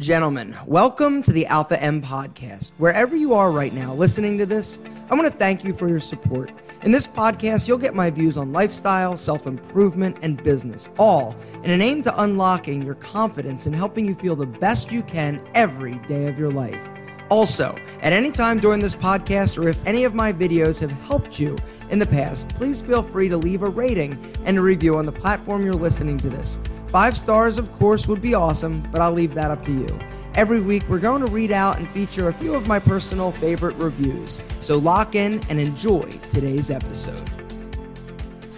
Gentlemen, welcome to the Alpha M podcast. Wherever you are right now listening to this, I want to thank you for your support. In this podcast, you'll get my views on lifestyle, self improvement, and business, all in an aim to unlocking your confidence and helping you feel the best you can every day of your life. Also, at any time during this podcast, or if any of my videos have helped you in the past, please feel free to leave a rating and a review on the platform you're listening to this. Five stars, of course, would be awesome, but I'll leave that up to you. Every week, we're going to read out and feature a few of my personal favorite reviews. So lock in and enjoy today's episode.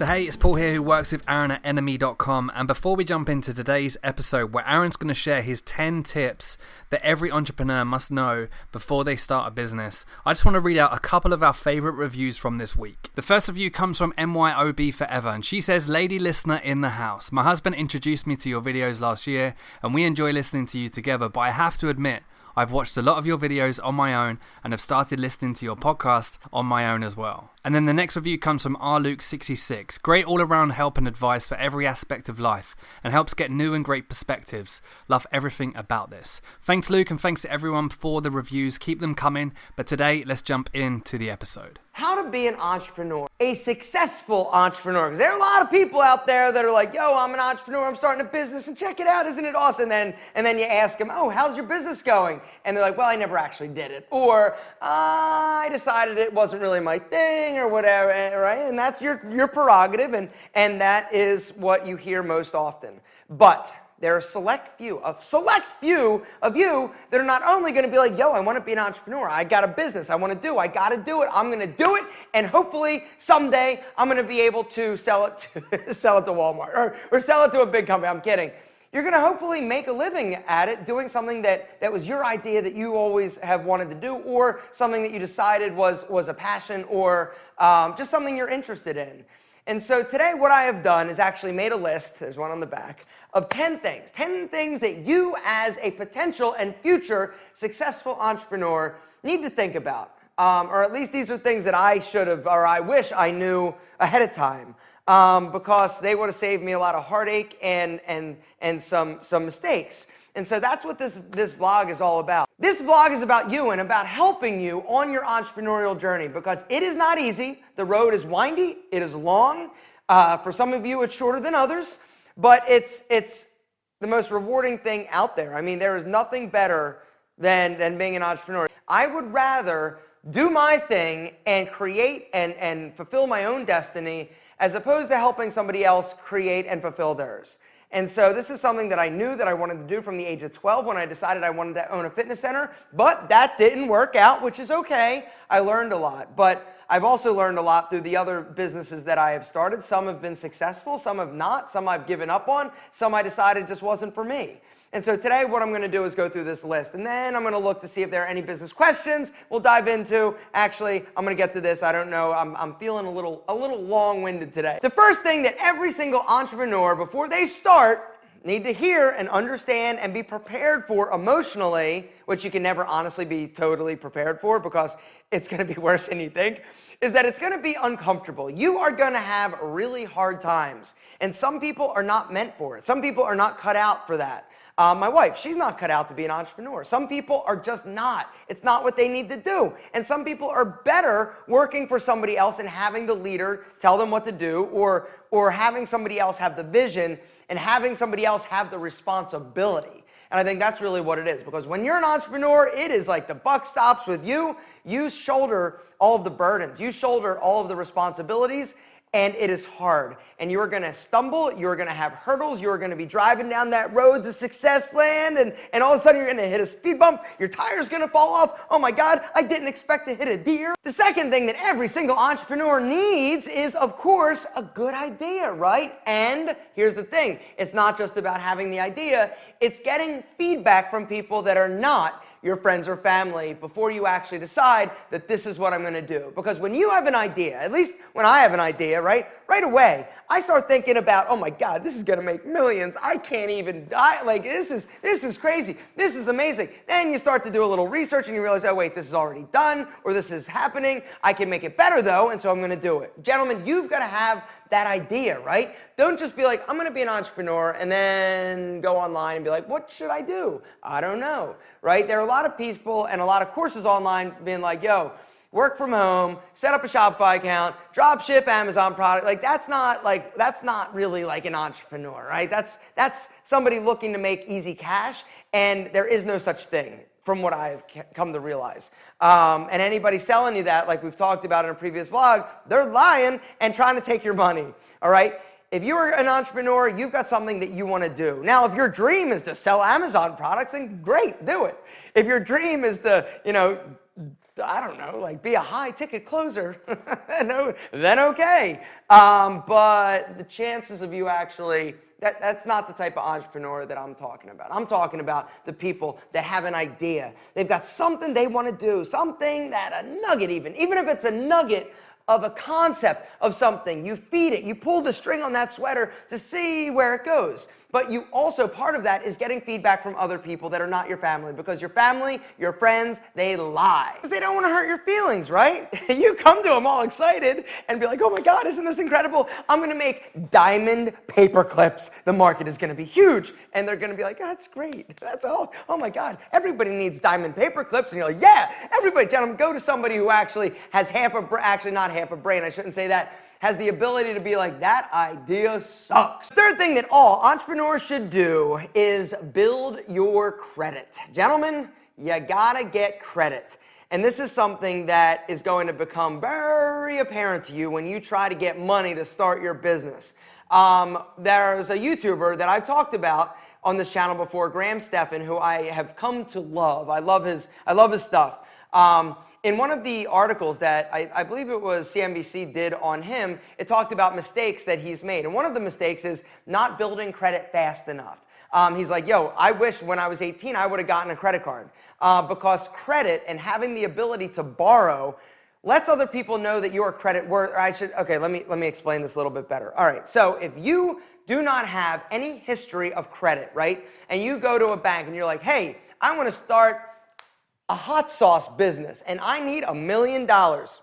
So, hey, it's Paul here who works with Aaron at enemy.com. And before we jump into today's episode, where Aaron's going to share his 10 tips that every entrepreneur must know before they start a business, I just want to read out a couple of our favorite reviews from this week. The first review comes from MYOB Forever, and she says, Lady listener in the house. My husband introduced me to your videos last year, and we enjoy listening to you together, but I have to admit, I've watched a lot of your videos on my own and have started listening to your podcast on my own as well. And then the next review comes from rluke66. Great all around help and advice for every aspect of life and helps get new and great perspectives. Love everything about this. Thanks, Luke, and thanks to everyone for the reviews. Keep them coming. But today, let's jump into the episode. How to be an entrepreneur, a successful entrepreneur. Because there are a lot of people out there that are like, yo, I'm an entrepreneur, I'm starting a business, and check it out, isn't it awesome? And then, and then you ask them, oh, how's your business going? And they're like, well, I never actually did it. Or, uh, I decided it wasn't really my thing or whatever, eh, right? And that's your, your prerogative, and, and that is what you hear most often. But there are select few, a select few of you that are not only going to be like, yo, I want to be an entrepreneur. I got a business. I want to do. I got to do it. I'm going to do it. And hopefully someday I'm going to be able to sell it to, sell it to Walmart or, or sell it to a big company. I'm kidding. You're going to hopefully make a living at it doing something that, that was your idea that you always have wanted to do or something that you decided was, was a passion or um, just something you're interested in. And so today, what I have done is actually made a list, there's one on the back, of 10 things. 10 things that you, as a potential and future successful entrepreneur, need to think about. Um, or at least these are things that I should have, or I wish I knew ahead of time um, because they would have saved me a lot of heartache and, and, and some, some mistakes. And so that's what this, this vlog is all about. This vlog is about you and about helping you on your entrepreneurial journey because it is not easy. The road is windy, it is long. Uh, for some of you, it's shorter than others, but it's, it's the most rewarding thing out there. I mean, there is nothing better than, than being an entrepreneur. I would rather do my thing and create and, and fulfill my own destiny as opposed to helping somebody else create and fulfill theirs. And so this is something that I knew that I wanted to do from the age of 12 when I decided I wanted to own a fitness center, but that didn't work out, which is okay. I learned a lot, but I've also learned a lot through the other businesses that I have started. Some have been successful, some have not, some I've given up on, some I decided just wasn't for me. And so today, what I'm going to do is go through this list, and then I'm going to look to see if there are any business questions. We'll dive into. Actually, I'm going to get to this. I don't know. I'm, I'm feeling a little a little long-winded today. The first thing that every single entrepreneur, before they start, need to hear and understand and be prepared for emotionally, which you can never honestly be totally prepared for because it's going to be worse than you think, is that it's going to be uncomfortable. You are going to have really hard times, and some people are not meant for it. Some people are not cut out for that. Uh, my wife, she's not cut out to be an entrepreneur. Some people are just not. It's not what they need to do. And some people are better working for somebody else and having the leader tell them what to do or, or having somebody else have the vision and having somebody else have the responsibility. And I think that's really what it is because when you're an entrepreneur, it is like the buck stops with you. You shoulder all of the burdens, you shoulder all of the responsibilities, and it is hard. And you are going to stumble, you are going to have hurdles, you are going to be driving down that road to success land, and, and all of a sudden you're going to hit a speed bump, your tire's going to fall off. Oh my God, I didn't expect to hit a deer. The second thing that every single entrepreneur needs is, of course, a good idea, right? And here's the thing it's not just about having the idea, it's getting feedback from people that are not your friends or family before you actually decide that this is what I'm going to do. Because when you have an idea, at least when I have an idea, right? right away, I start thinking about, oh my God, this is gonna make millions. I can't even die. Like this is this is crazy. This is amazing. Then you start to do a little research and you realize, oh wait, this is already done or this is happening. I can make it better though, and so I'm gonna do it. Gentlemen, you've gotta have that idea, right? Don't just be like, I'm gonna be an entrepreneur and then go online and be like, what should I do? I don't know, right? There are a lot of people and a lot of courses online being like, yo, work from home, set up a Shopify account, drop ship Amazon product. Like that's not like that's not really like an entrepreneur, right? That's that's somebody looking to make easy cash, and there is no such thing from what I've come to realize. Um, and anybody selling you that, like we've talked about in a previous vlog, they're lying and trying to take your money. All right. If you're an entrepreneur, you've got something that you want to do. Now, if your dream is to sell Amazon products, then great, do it. If your dream is to, you know, I don't know, like be a high ticket closer, then okay. Um, but the chances of you actually, that, that's not the type of entrepreneur that I'm talking about. I'm talking about the people that have an idea. They've got something they want to do, something that a nugget, even, even if it's a nugget of a concept of something, you feed it, you pull the string on that sweater to see where it goes. But you also, part of that is getting feedback from other people that are not your family because your family, your friends, they lie. Because they don't want to hurt your feelings, right? you come to them all excited and be like, oh my God, isn't this incredible? I'm going to make diamond paper clips. The market is going to be huge. And they're going to be like, that's great. That's all. Oh my God, everybody needs diamond paper clips. And you're like, yeah, everybody, gentlemen, go to somebody who actually has half a, actually not half a brain. I shouldn't say that has the ability to be like, that idea sucks. Third thing that all entrepreneurs should do is build your credit. Gentlemen, you gotta get credit. And this is something that is going to become very apparent to you when you try to get money to start your business. Um, there's a YouTuber that I've talked about on this channel before, Graham Stephan, who I have come to love. I love his, I love his stuff. Um, in one of the articles that I, I, believe it was CNBC did on him, it talked about mistakes that he's made. And one of the mistakes is not building credit fast enough. Um, he's like, yo, I wish when I was 18 I would have gotten a credit card uh, because credit and having the ability to borrow lets other people know that you are credit worth. I should okay. Let me let me explain this a little bit better. All right. So if you do not have any history of credit, right, and you go to a bank and you're like, hey, I want to start a hot sauce business and I need a million dollars,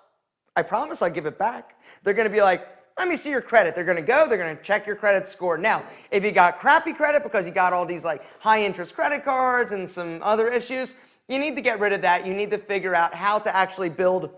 I promise I'll give it back. They're gonna be like, let me see your credit. They're gonna go, they're gonna check your credit score. Now, if you got crappy credit because you got all these like high interest credit cards and some other issues, you need to get rid of that. You need to figure out how to actually build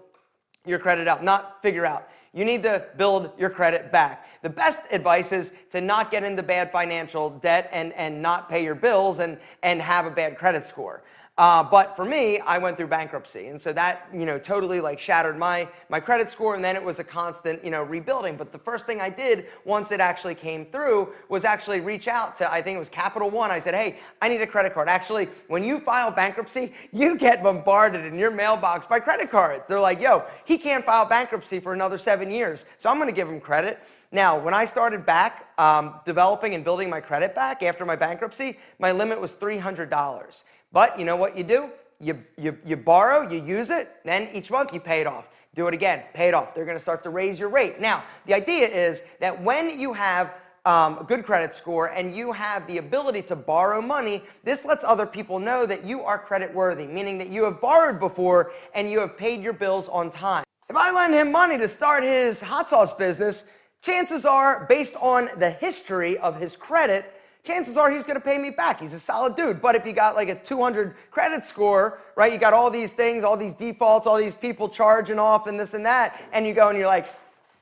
your credit out, not figure out. You need to build your credit back. The best advice is to not get into bad financial debt and, and not pay your bills and, and have a bad credit score. Uh, but for me, I went through bankruptcy, and so that you know totally like shattered my my credit score, and then it was a constant you know rebuilding. But the first thing I did once it actually came through was actually reach out to I think it was Capital One. I said, hey, I need a credit card. Actually, when you file bankruptcy, you get bombarded in your mailbox by credit cards. They're like, yo, he can't file bankruptcy for another seven years, so I'm going to give him credit. Now, when I started back um, developing and building my credit back after my bankruptcy, my limit was three hundred dollars. But you know what you do? You, you, you borrow, you use it, then each month you pay it off. Do it again, pay it off. They're going to start to raise your rate. Now, the idea is that when you have um, a good credit score and you have the ability to borrow money, this lets other people know that you are credit worthy, meaning that you have borrowed before and you have paid your bills on time. If I lend him money to start his hot sauce business, chances are, based on the history of his credit, chances are he's going to pay me back. He's a solid dude. But if you got like a 200 credit score, right, you got all these things, all these defaults, all these people charging off and this and that, and you go and you're like,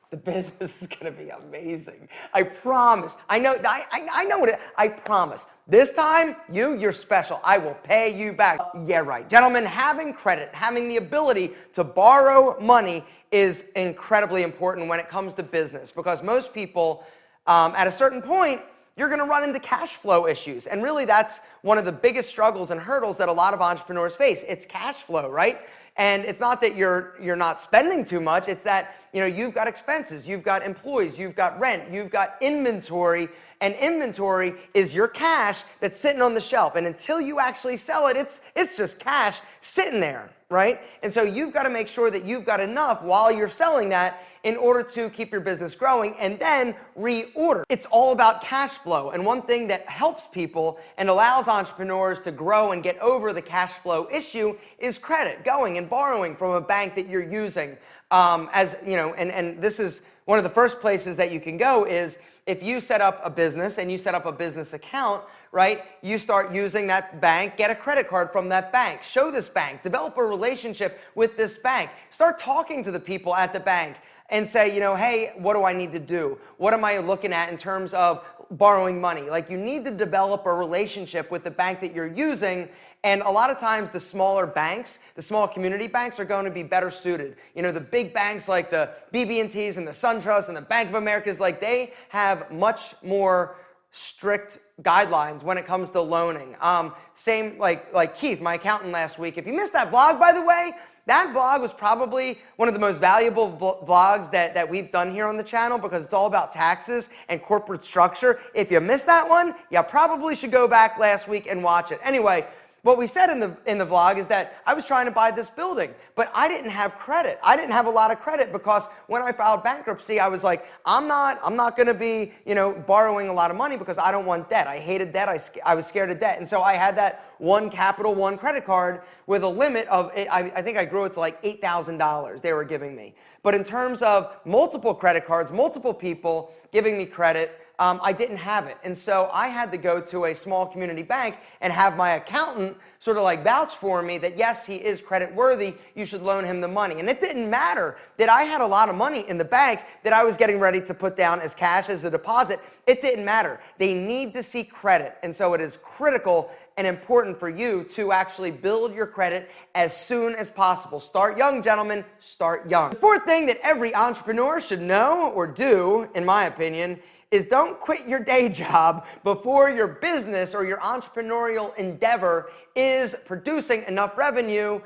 the business is going to be amazing. I promise. I know. I, I, I know what it. I promise. This time, you, you're special. I will pay you back. Yeah, right, gentlemen. Having credit, having the ability to borrow money is incredibly important when it comes to business because most people, um, at a certain point, you're going to run into cash flow issues. And really, that's one of the biggest struggles and hurdles that a lot of entrepreneurs face. It's cash flow, right? And it's not that you're you're not spending too much. It's that you know you've got expenses, you've got employees, you've got rent, you've got inventory, and inventory is your cash that's sitting on the shelf. And until you actually sell it, it's it's just cash sitting there, right? And so you've got to make sure that you've got enough while you're selling that in order to keep your business growing and then reorder. It's all about cash flow. And one thing that helps people and allows entrepreneurs to grow and get over the cash flow issue is credit, going and borrowing from a bank that you're using. Um, as you know, and, and this is one of the first places that you can go is if you set up a business and you set up a business account, right? You start using that bank, get a credit card from that bank, show this bank, develop a relationship with this bank, start talking to the people at the bank and say, you know, hey, what do I need to do? What am I looking at in terms of borrowing money? Like you need to develop a relationship with the bank that you're using and a lot of times the smaller banks, the small community banks are going to be better suited. You know, the big banks like the BB&Ts and the SunTrust and the Bank of Americas, like they have much more strict guidelines when it comes to loaning. Um, same like like Keith, my accountant last week. If you missed that vlog, by the way, that vlog was probably one of the most valuable vlogs that, that we've done here on the channel because it's all about taxes and corporate structure. If you missed that one, you probably should go back last week and watch it. Anyway, what we said in the in the vlog is that I was trying to buy this building, but I didn't have credit. I didn't have a lot of credit because when I filed bankruptcy, I was like, I'm not I'm not going to be, you know, borrowing a lot of money because I don't want debt. I hated debt. I, I was scared of debt. And so I had that one Capital One credit card with a limit of I, I think I grew it to like $8,000 they were giving me. But in terms of multiple credit cards, multiple people giving me credit, um, I didn't have it. And so I had to go to a small community bank and have my accountant sort of like vouch for me that yes, he is credit worthy. You should loan him the money. And it didn't matter that I had a lot of money in the bank that I was getting ready to put down as cash as a deposit. It didn't matter. They need to see credit. And so it is critical and important for you to actually build your credit as soon as possible. Start young, gentlemen. Start young. The fourth thing that every entrepreneur should know or do, in my opinion, is don't quit your day job before your business or your entrepreneurial endeavor is producing enough revenue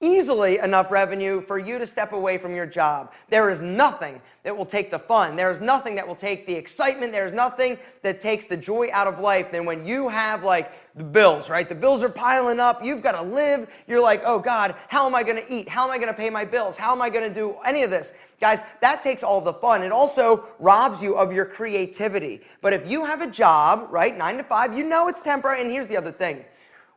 easily enough revenue for you to step away from your job. There is nothing that will take the fun. There is nothing that will take the excitement. There is nothing that takes the joy out of life than when you have like the bills, right? The bills are piling up. You've got to live. You're like, oh God, how am I going to eat? How am I going to pay my bills? How am I going to do any of this? Guys, that takes all the fun. It also robs you of your creativity. But if you have a job, right, nine to five, you know it's temporary. And here's the other thing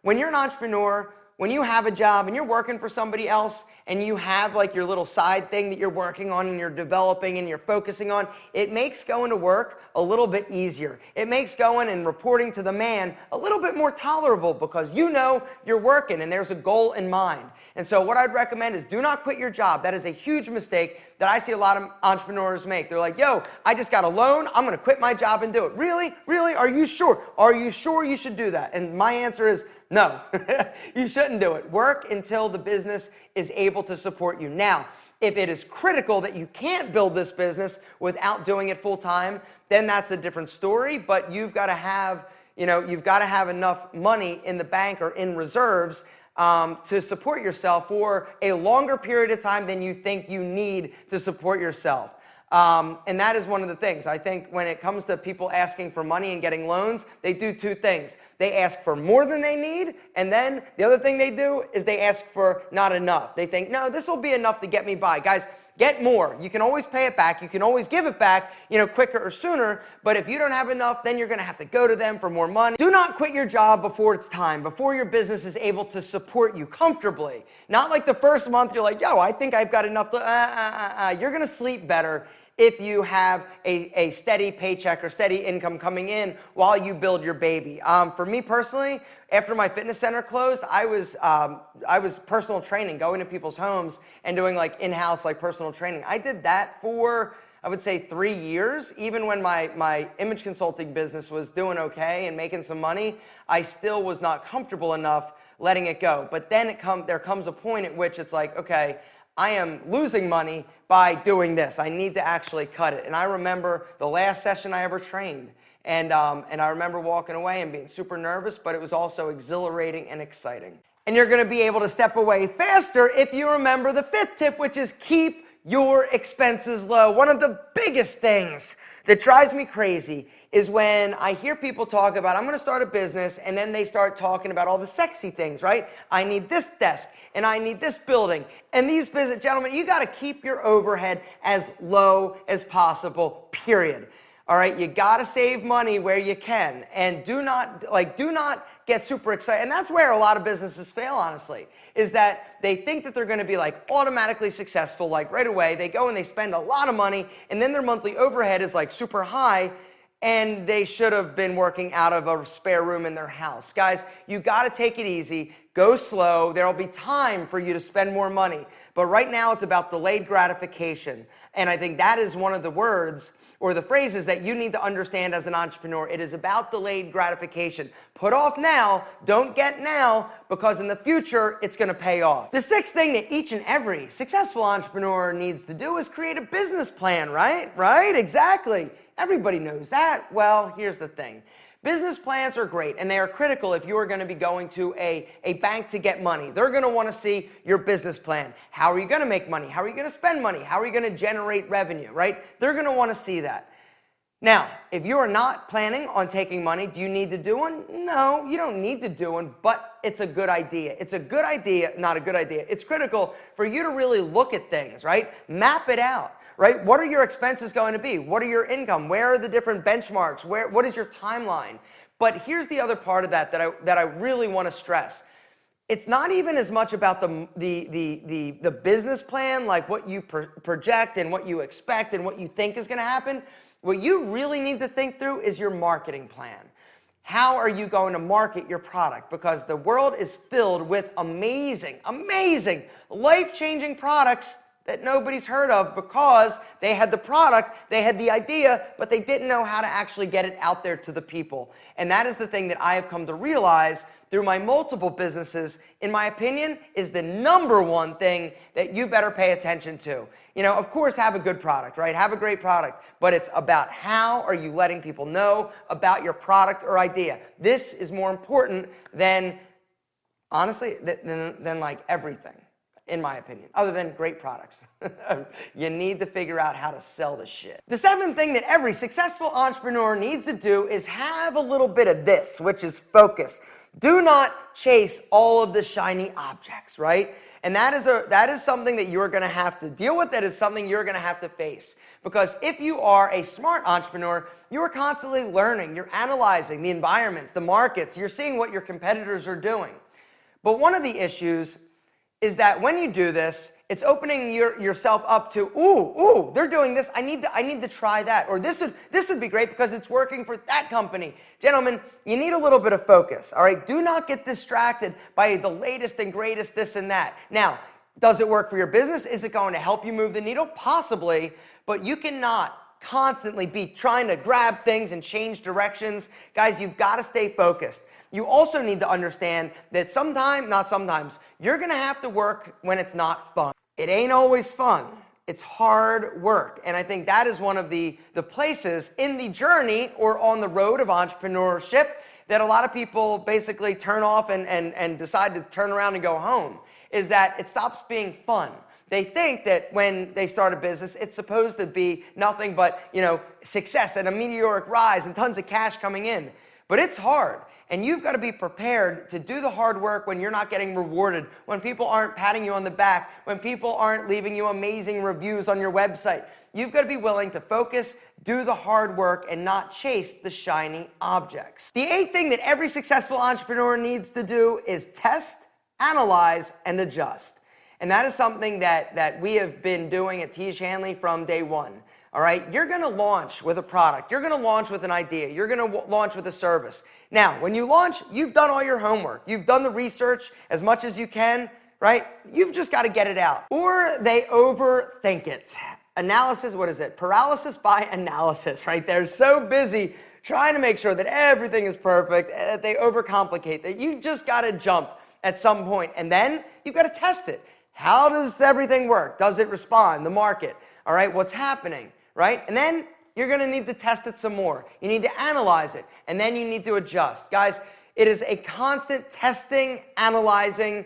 when you're an entrepreneur, when you have a job and you're working for somebody else and you have like your little side thing that you're working on and you're developing and you're focusing on, it makes going to work a little bit easier. It makes going and reporting to the man a little bit more tolerable because you know you're working and there's a goal in mind. And so, what I'd recommend is do not quit your job. That is a huge mistake that I see a lot of entrepreneurs make. They're like, yo, I just got a loan. I'm going to quit my job and do it. Really? Really? Are you sure? Are you sure you should do that? And my answer is no, you shouldn't do it. Work until the business is able to support you. Now, if it is critical that you can't build this business without doing it full time, then that's a different story. But you've got to have, you know, you've got to have enough money in the bank or in reserves um, to support yourself for a longer period of time than you think you need to support yourself. Um, and that is one of the things. I think when it comes to people asking for money and getting loans, they do two things. They ask for more than they need, and then the other thing they do is they ask for not enough. They think, no, this will be enough to get me by. Guys, get more. You can always pay it back. You can always give it back, you know, quicker or sooner. But if you don't have enough, then you're going to have to go to them for more money. Do not quit your job before it's time, before your business is able to support you comfortably. Not like the first month you're like, yo, I think I've got enough to, uh, uh, uh, uh. You're going to sleep better if you have a, a steady paycheck or steady income coming in while you build your baby. Um, for me personally, after my fitness center closed, I was um, I was personal training, going to people's homes and doing like in-house like personal training. I did that for I would say three years. Even when my my image consulting business was doing okay and making some money, I still was not comfortable enough letting it go. But then it come there comes a point at which it's like, okay, I am losing money by doing this. I need to actually cut it. And I remember the last session I ever trained. And, um, and I remember walking away and being super nervous, but it was also exhilarating and exciting. And you're gonna be able to step away faster if you remember the fifth tip, which is keep your expenses low. One of the biggest things that drives me crazy is when I hear people talk about, I'm gonna start a business, and then they start talking about all the sexy things, right? I need this desk, and I need this building. And these business gentlemen, you gotta keep your overhead as low as possible, period. All right, you gotta save money where you can, and do not, like, do not get super excited. And that's where a lot of businesses fail, honestly, is that they think that they're going to be like automatically successful, like right away. They go and they spend a lot of money, and then their monthly overhead is like super high, and they should have been working out of a spare room in their house. Guys, you got to take it easy, go slow. There'll be time for you to spend more money. But right now, it's about delayed gratification. And I think that is one of the words or the phrases that you need to understand as an entrepreneur. It is about delayed gratification. Put off now, don't get now, because in the future, it's gonna pay off. The sixth thing that each and every successful entrepreneur needs to do is create a business plan, right? Right? Exactly. Everybody knows that. Well, here's the thing. Business plans are great and they are critical if you are going to be going to a, a bank to get money. They're going to want to see your business plan. How are you going to make money? How are you going to spend money? How are you going to generate revenue, right? They're going to want to see that. Now, if you are not planning on taking money, do you need to do one? No, you don't need to do one, but it's a good idea. It's a good idea, not a good idea. It's critical for you to really look at things, right? Map it out right? What are your expenses going to be? What are your income? Where are the different benchmarks? Where, what is your timeline? But here's the other part of that that I, that I really want to stress. It's not even as much about the, the, the, the, the business plan, like what you pro- project and what you expect and what you think is going to happen. What you really need to think through is your marketing plan. How are you going to market your product? Because the world is filled with amazing, amazing, life changing products that nobody's heard of because they had the product, they had the idea, but they didn't know how to actually get it out there to the people. And that is the thing that I have come to realize through my multiple businesses, in my opinion, is the number one thing that you better pay attention to. You know, of course, have a good product, right? Have a great product, but it's about how are you letting people know about your product or idea. This is more important than, honestly, than, than like everything in my opinion, other than great products. you need to figure out how to sell the shit. The seventh thing that every successful entrepreneur needs to do is have a little bit of this, which is focus. Do not chase all of the shiny objects, right? And that is a that is something that you're going to have to deal with. That is something you're going to have to face. Because if you are a smart entrepreneur, you are constantly learning, you're analyzing the environments, the markets, you're seeing what your competitors are doing. But one of the issues is that when you do this, it's opening your, yourself up to, ooh, ooh, they're doing this. I need to, I need to try that. Or this would, this would be great because it's working for that company. Gentlemen, you need a little bit of focus. All right. Do not get distracted by the latest and greatest this and that. Now, does it work for your business? Is it going to help you move the needle? Possibly, but you cannot constantly be trying to grab things and change directions. Guys, you've got to stay focused you also need to understand that sometimes, not sometimes, you're gonna have to work when it's not fun. It ain't always fun. It's hard work. And I think that is one of the, the places in the journey or on the road of entrepreneurship that a lot of people basically turn off and, and, and decide to turn around and go home is that it stops being fun. They think that when they start a business, it's supposed to be nothing but, you know, success and a meteoric rise and tons of cash coming in. But it's hard. And you've got to be prepared to do the hard work when you're not getting rewarded, when people aren't patting you on the back, when people aren't leaving you amazing reviews on your website. You've got to be willing to focus, do the hard work, and not chase the shiny objects. The eighth thing that every successful entrepreneur needs to do is test, analyze, and adjust. And that is something that, that we have been doing at Tiege Hanley from day one. All right, you're gonna launch with a product, you're gonna launch with an idea, you're gonna w- launch with a service. Now, when you launch, you've done all your homework, you've done the research as much as you can, right? You've just gotta get it out. Or they overthink it. Analysis, what is it? Paralysis by analysis, right? They're so busy trying to make sure that everything is perfect, eh, that they overcomplicate, that you just gotta jump at some point, and then you've gotta test it. How does everything work? Does it respond? The market, all right? What's happening? right? And then you're going to need to test it some more. You need to analyze it, and then you need to adjust. Guys, it is a constant testing, analyzing,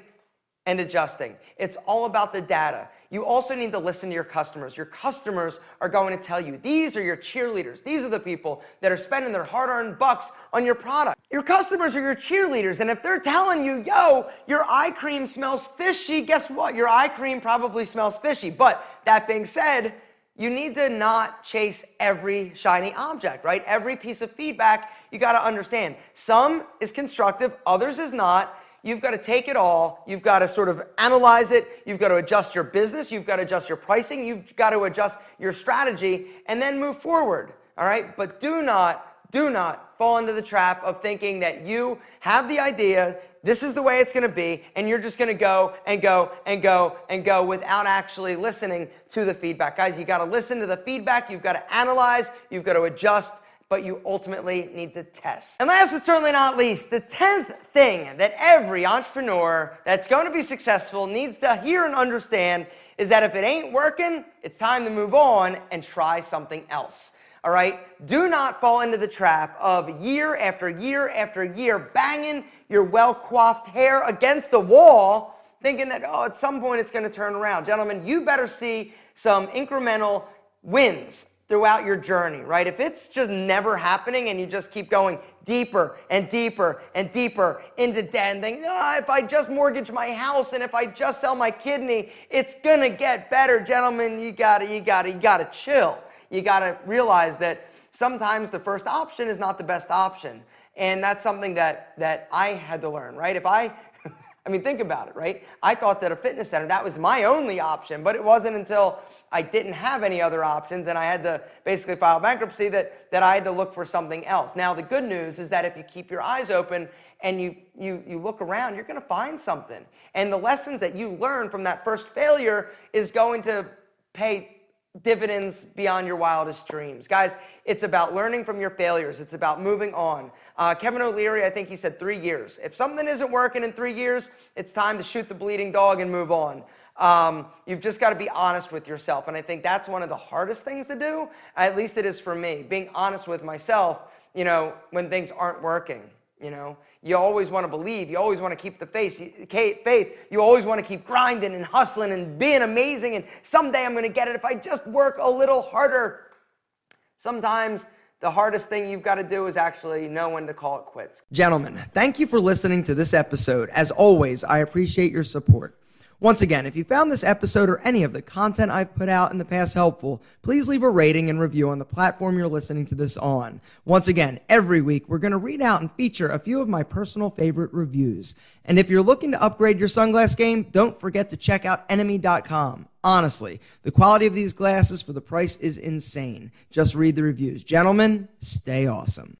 and adjusting. It's all about the data. you also need to listen to your customers. Your customers are going to tell you these are your cheerleaders. These are the people that are spending their hard earned bucks on your product. Your customers are your cheerleaders. And if they're telling you, yo, your eye cream smells fishy, guess what? Your eye cream probably smells fishy. But that being said, you need to not chase every shiny object, right? Every piece of feedback, you got to understand. Some is constructive, others is not You've got to take it all. You've got to sort of analyze it. You've got to adjust your business. You've got to adjust your pricing. You've got to adjust your strategy and then move forward. All right. But do not, do not fall into the trap of thinking that you have the idea, this is the way it's going to be, and you're just going to go and go and go and go without actually listening to the feedback. Guys, you got to listen to the feedback. You've got to analyze. You've got to adjust but you ultimately need to test. And last but certainly not least, the 10th thing that every entrepreneur that's going to be successful needs to hear and understand is that if it ain't working, it's time to move on and try something else. All right? Do not fall into the trap of year after year after year banging your well coiffed hair against the wall, thinking that, oh, at some point it's going to turn around. Gentlemen, you better see some incremental wins throughout your journey, right? If it's just never happening and you just keep going deeper and deeper and deeper into debt and think, oh, ah, if I just mortgage my house and if I just sell my kidney, it's gonna get better. Gentlemen, you gotta, you gotta, you gotta chill. You gotta realize that sometimes the first option is not the best option. And that's something that, that I had to learn, right? If I I mean, think about it, right? I thought that a fitness center, that was my only option, but it wasn't until I didn't have any other options and I had to basically file bankruptcy that, that I had to look for something else. Now, the good news is that if you keep your eyes open and you, you, you look around, you're going to find something. And the lessons that you learn from that first failure is going to pay dividends beyond your wildest dreams. Guys, it's about learning from your failures. It's about moving on. Uh, Kevin O'Leary, I think he said three years. If something isn't working in three years, it's time to shoot the bleeding dog and move on. Um, you've just got to be honest with yourself. And I think that's one of the hardest things to do. At least it is for me. Being honest with myself, you know, when things aren't working, you know. You always want to believe. You always want to keep the faith. Faith. You always want to keep grinding and hustling and being amazing. And someday I'm going to get it if I just work a little harder. Sometimes the hardest thing you've got to do is actually know when to call it quits. Gentlemen, thank you for listening to this episode. As always, I appreciate your support. Once again, if you found this episode or any of the content I've put out in the past helpful, please leave a rating and review on the platform you're listening to this on. Once again, every week we're going to read out and feature a few of my personal favorite reviews. And if you're looking to upgrade your sunglass game, don't forget to check out enemy.com. Honestly, the quality of these glasses for the price is insane. Just read the reviews. Gentlemen, stay awesome.